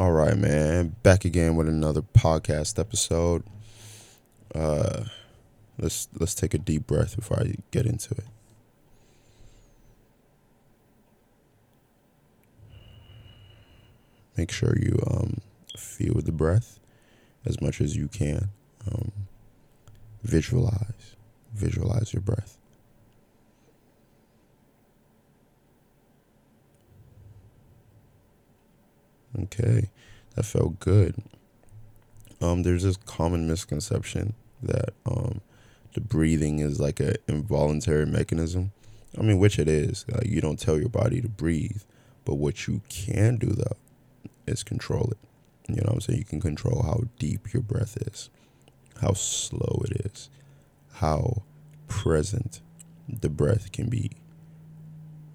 All right, man. Back again with another podcast episode. Uh let's let's take a deep breath before I get into it. Make sure you um feel the breath as much as you can. Um, visualize. Visualize your breath. Okay, that felt good. Um, there's this common misconception that um, the breathing is like an involuntary mechanism. I mean, which it is. Uh, you don't tell your body to breathe, but what you can do though is control it. You know what I'm saying? You can control how deep your breath is, how slow it is, how present the breath can be.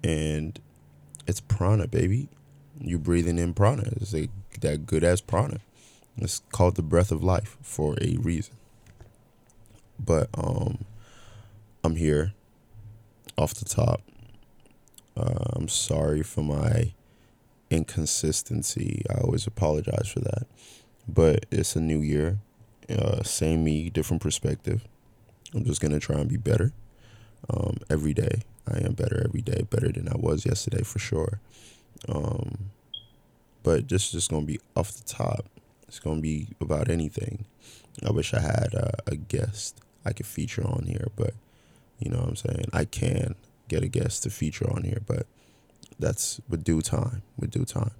And it's prana, baby. You breathing in prana. It's a, that good as prana. It's called the breath of life for a reason. But um, I'm here off the top. Uh, I'm sorry for my inconsistency. I always apologize for that. But it's a new year. Uh, same me, different perspective. I'm just going to try and be better um, every day. I am better every day, better than I was yesterday for sure. Um, but this is just to be off the top. It's to be about anything. I wish I had uh, a guest I could feature on here, but you know what I'm saying? I can get a guest to feature on here, but that's with due time, with due time.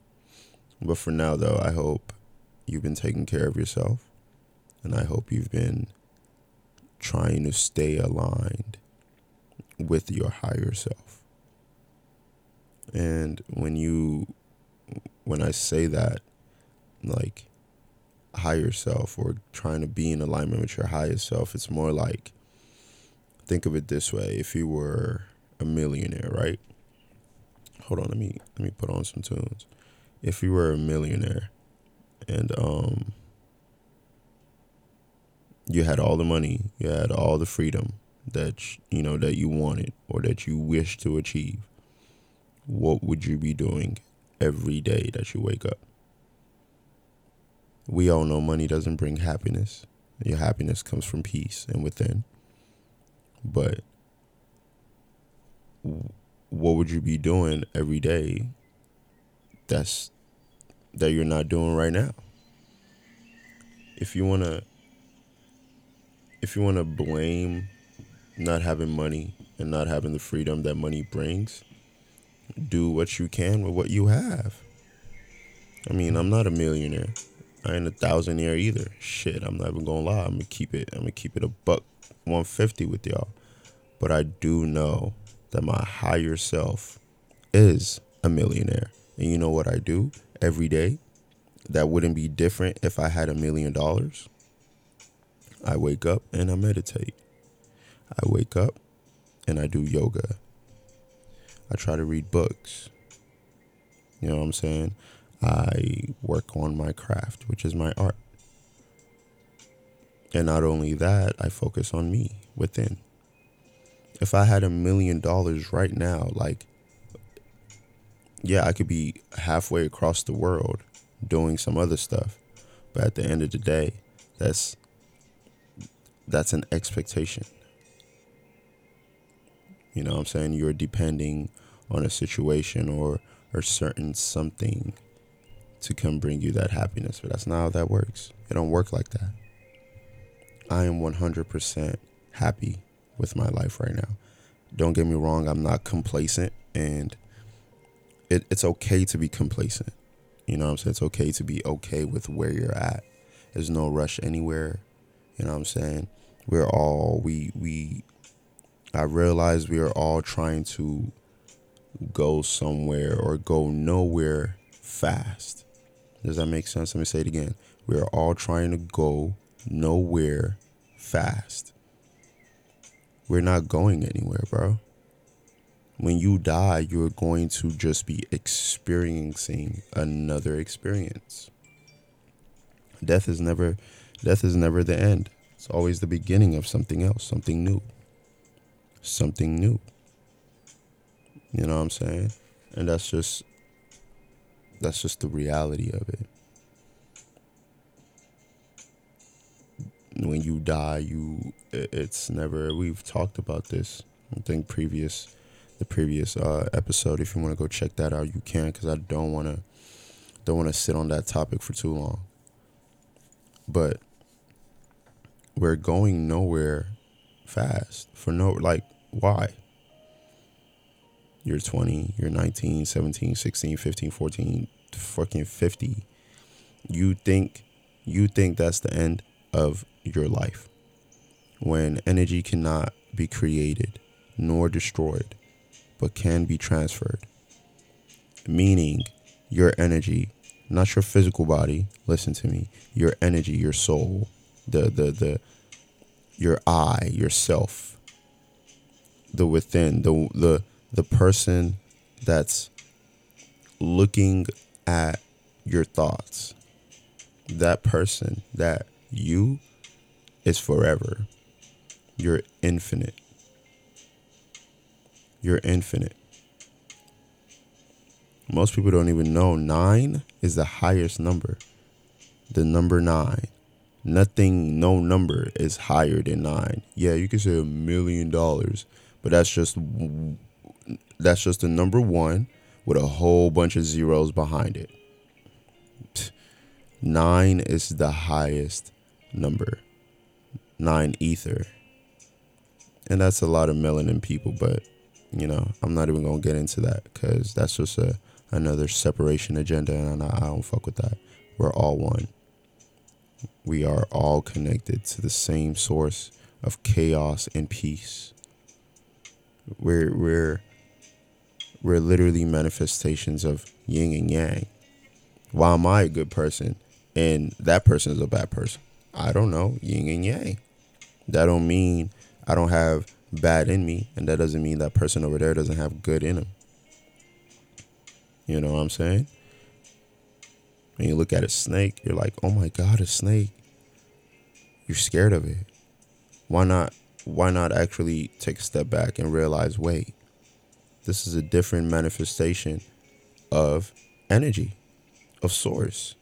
But for now, though, I hope you've been taking care of yourself, and I hope you've been trying to stay aligned with your higher self. And when you, when I say that, like higher self or trying to be in alignment with your higher self, it's more like, think of it this way if you were a millionaire, right? hold on, let me let me put on some tunes. If you were a millionaire and um you had all the money, you had all the freedom that you know that you wanted or that you wish to achieve, what would you be doing every day that you wake up? We all know money doesn't bring happiness. Your happiness comes from peace and within. But what would you be doing every day that's that you're not doing right now if you want to if you want to blame not having money and not having the freedom that money brings do what you can with what you have i mean i'm not a millionaire i ain't a thousandaire either shit i'm not even gonna lie i'm gonna keep it i'm gonna keep it a buck 150 with y'all but i do know that my higher self is a millionaire. And you know what I do every day that wouldn't be different if I had a million dollars? I wake up and I meditate. I wake up and I do yoga. I try to read books. You know what I'm saying? I work on my craft, which is my art. And not only that, I focus on me within if I had a million dollars right now, like, yeah, I could be halfway across the world doing some other stuff. But at the end of the day, that's that's an expectation. You know what I'm saying? You're depending on a situation or or certain something to come bring you that happiness. But that's not how that works. It don't work like that. I am 100% happy with my life right now. Don't get me wrong, I'm not complacent and it, it's okay to be complacent. You know what I'm saying? It's okay to be okay with where you're at. There's no rush anywhere. You know what I'm saying? We're all we we I realize we are all trying to go somewhere or go nowhere fast. Does that make sense? Let me say it again. We are all trying to go nowhere fast we're not going anywhere, bro. When you die, you're going to just be experiencing another experience. Death is never death is never the end. It's always the beginning of something else, something new something new. You know what I'm saying? And that's just that's just the reality of it. When you die, you it's never we've talked about this. I think previous the previous uh, episode if you want to go check that out, you can cuz I don't want to don't want to sit on that topic for too long. But we're going nowhere fast for no like why? You're 20, you're 19, 17, 16, 15, 14, fucking 50. You think you think that's the end of your life. When energy cannot be created nor destroyed but can be transferred. Meaning, your energy, not your physical body, listen to me, your energy, your soul, the, the, the, your I, yourself, the within, the, the, the person that's looking at your thoughts, that person, that you is forever. You're infinite. You're infinite. Most people don't even know nine is the highest number. The number nine. Nothing, no number is higher than nine. Yeah, you can say a million dollars, but that's just that's just the number one with a whole bunch of zeros behind it. Nine is the highest number. Nine ether. And that's a lot of melanin people, but you know, I'm not even gonna get into that because that's just a another separation agenda, and I, I don't fuck with that. We're all one. We are all connected to the same source of chaos and peace. We're we're we're literally manifestations of yin and yang. Why am I a good person and that person is a bad person? I don't know. Yin and yang. That don't mean I don't have bad in me, and that doesn't mean that person over there doesn't have good in them. You know what I'm saying? When you look at a snake, you're like, "Oh my god, a snake." You're scared of it. Why not why not actually take a step back and realize, "Wait, this is a different manifestation of energy, of source."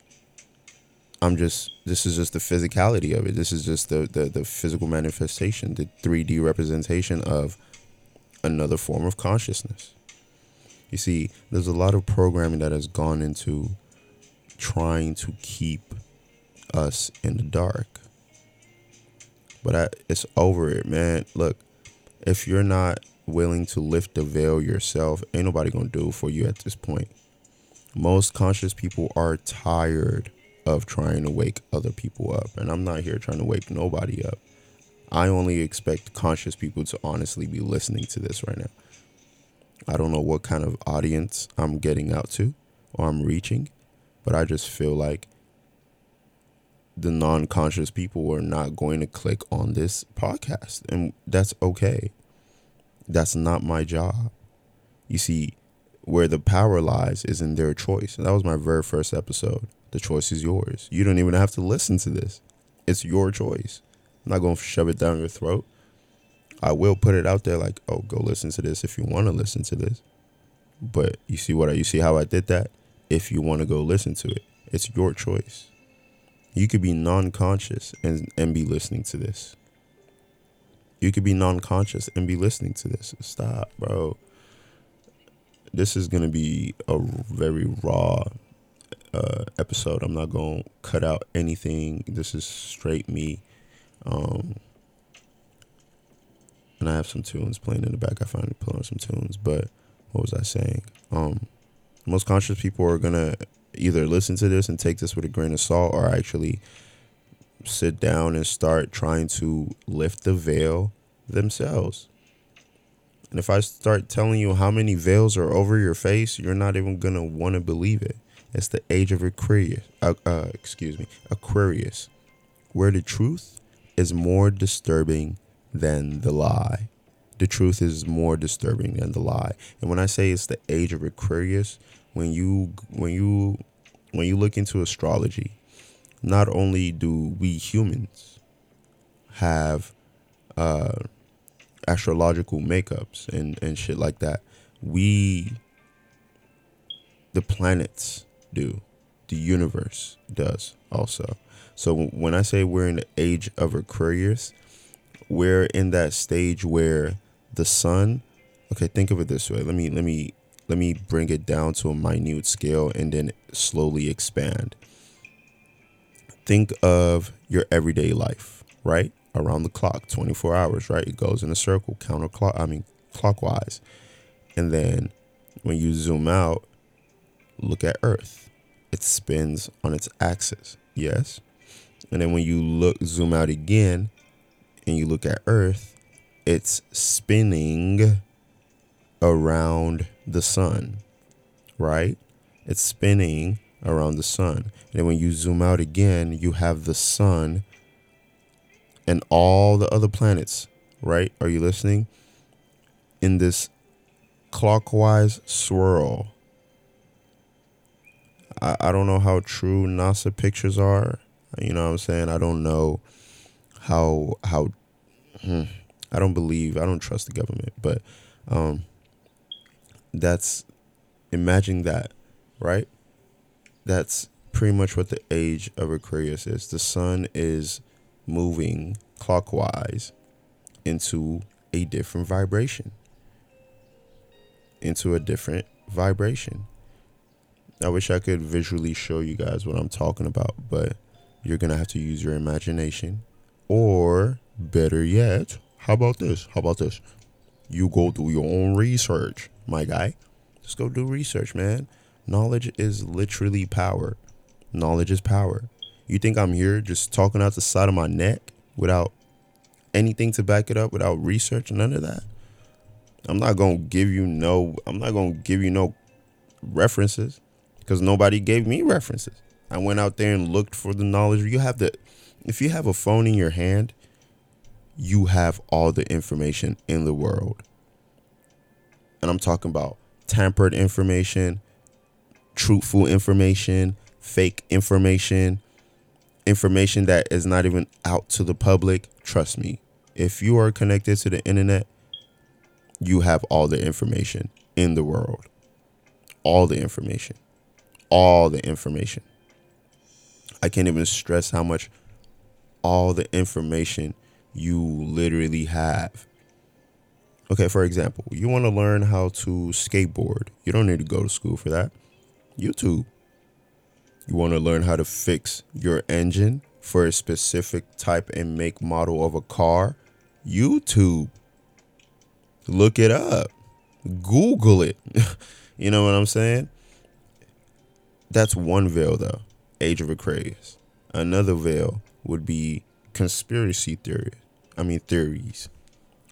I'm just this is just the physicality of it. This is just the, the the physical manifestation, the 3D representation of another form of consciousness. You see, there's a lot of programming that has gone into trying to keep us in the dark. But I, it's over it, man. Look, if you're not willing to lift the veil yourself, ain't nobody gonna do it for you at this point. Most conscious people are tired of trying to wake other people up. And I'm not here trying to wake nobody up. I only expect conscious people to honestly be listening to this right now. I don't know what kind of audience I'm getting out to or I'm reaching, but I just feel like the non conscious people are not going to click on this podcast. And that's okay. That's not my job. You see, where the power lies is in their choice. And that was my very first episode. The choice is yours. You don't even have to listen to this. It's your choice. I'm not going to shove it down your throat. I will put it out there like, oh, go listen to this if you want to listen to this. But you see what I, you see how I did that? If you want to go listen to it, it's your choice. You could be non-conscious and and be listening to this. You could be non-conscious and be listening to this. Stop, bro. This is gonna be a very raw uh, episode. I'm not gonna cut out anything. This is straight me. Um, and I have some tunes playing in the back. I finally put on some tunes, but what was I saying? Um, most conscious people are gonna either listen to this and take this with a grain of salt, or actually sit down and start trying to lift the veil themselves. And if I start telling you how many veils are over your face, you're not even gonna want to believe it. It's the age of Aquarius. Uh, uh, excuse me, Aquarius, where the truth is more disturbing than the lie. The truth is more disturbing than the lie. And when I say it's the age of Aquarius, when you when you when you look into astrology, not only do we humans have uh, astrological makeups and and shit like that, we the planets do. the universe does also. So when I say we're in the age of Aquarius, we're in that stage where the sun okay think of it this way let me let me let me bring it down to a minute scale and then slowly expand. Think of your everyday life right? Around the clock 24 hours right? It goes in a circle counterclock i mean clockwise. And then when you zoom out look at earth. It spins on its axis yes? And then when you look zoom out again and you look at earth it's spinning around the sun, right? It's spinning around the sun. And when you zoom out again, you have the sun and all the other planets, right? Are you listening? In this clockwise swirl. I, I don't know how true NASA pictures are. You know what I'm saying? I don't know how how hmm, I don't believe I don't trust the government, but um that's imagine that, right? That's pretty much what the age of Aquarius is. The sun is moving clockwise into a different vibration. Into a different vibration. I wish I could visually show you guys what I'm talking about, but you're going to have to use your imagination. Or, better yet, how about this? How about this? You go do your own research my guy. Just go do research, man. Knowledge is literally power. Knowledge is power. You think I'm here just talking out the side of my neck without anything to back it up, without research, none of that? I'm not to give you no I'm not to give you no references because nobody gave me references. I went out there and looked for the knowledge. You have the if you have a phone in your hand, you have all the information in the world and I'm talking about tampered information, truthful information, fake information, information that is not even out to the public. Trust me, if you are connected to the internet, you have all the information in the world. All the information. All the information. I can't even stress how much all the information you literally have Okay, for example, you want to learn how to skateboard. You don't need to go to school for that. YouTube. You want to learn how to fix your engine for a specific type and make model of a car. YouTube. Look it up. Google it. you know what I'm saying? That's one veil, though. Age of Aquarius. Another veil would be conspiracy theory. I mean, theories.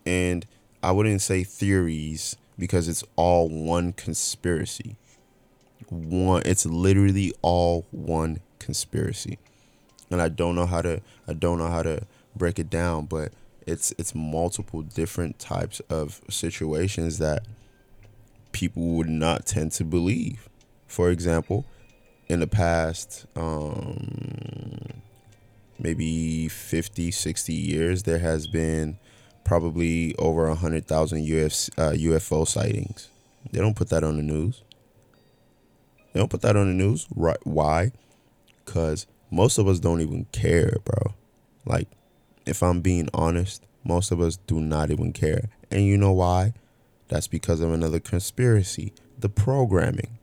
And I wouldn't say theories because it's all one conspiracy. One it's literally all one conspiracy. And I don't know how to I don't know how to break it down, but it's it's multiple different types of situations that people would not tend to believe. For example, in the past um maybe 50 60 years there has been probably over a hundred thousand UF, uh, UFO sightings. They don't put that on the news. They don't put that on the news. Right? Why? Because most of us don't even care, bro. Like, if I'm being honest, most of us do not even care. And you know why? That's because of another conspiracy. The programming.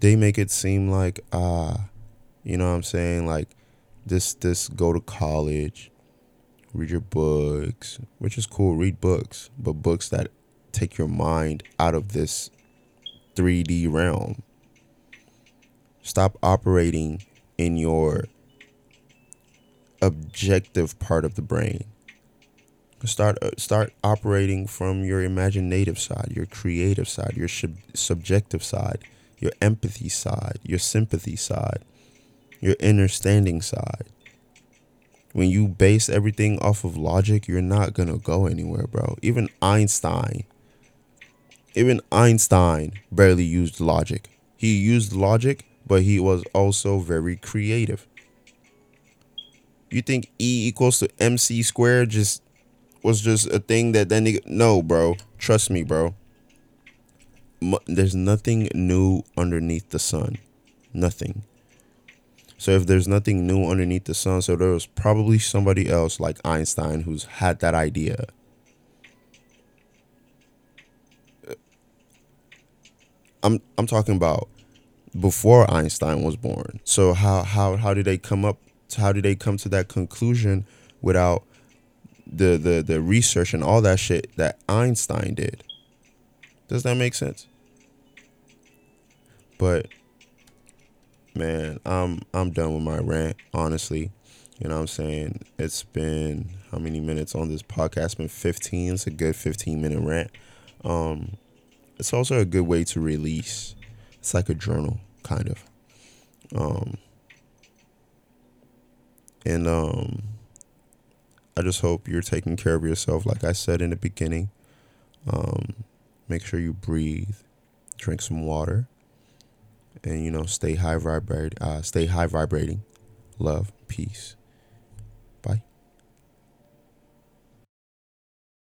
They make it seem like ah, uh, you know what I'm saying? Like this this go to college read your books, which is cool. Read books, but books that take your mind out of this 3D realm. Stop operating in your objective part of the brain. Start uh, start operating from your imaginative side, your creative side, your sub- subjective side, your empathy side, your sympathy side, your understanding side when you base everything off of logic, you're not gonna go anywhere, bro. Even Einstein, even Einstein barely used logic. He used logic, but he was also very creative. You think E equals to MC squared just was just a thing that then no, bro. Trust me, bro. There's nothing new underneath the sun. Nothing. So if there's nothing new underneath the sun, so there was probably somebody else like Einstein who's had that idea. Uh, I'm I'm talking about before Einstein was born. So how how how did they come up how did they come to that conclusion without the the the research and all that shit that Einstein did? Does that make sense? But man, I'm I'm done with my rant, honestly. You know what I'm saying? It's been how many minutes on this podcast? It's been 15. It's a good 15 minute rant. Um it's also a good way to release. It's like a journal, kind of. Um and um I just hope you're taking care of yourself like I said in the beginning. Um make sure you breathe, drink some water and you know stay high vibrate uh, stay high vibrating. Love peace. Bye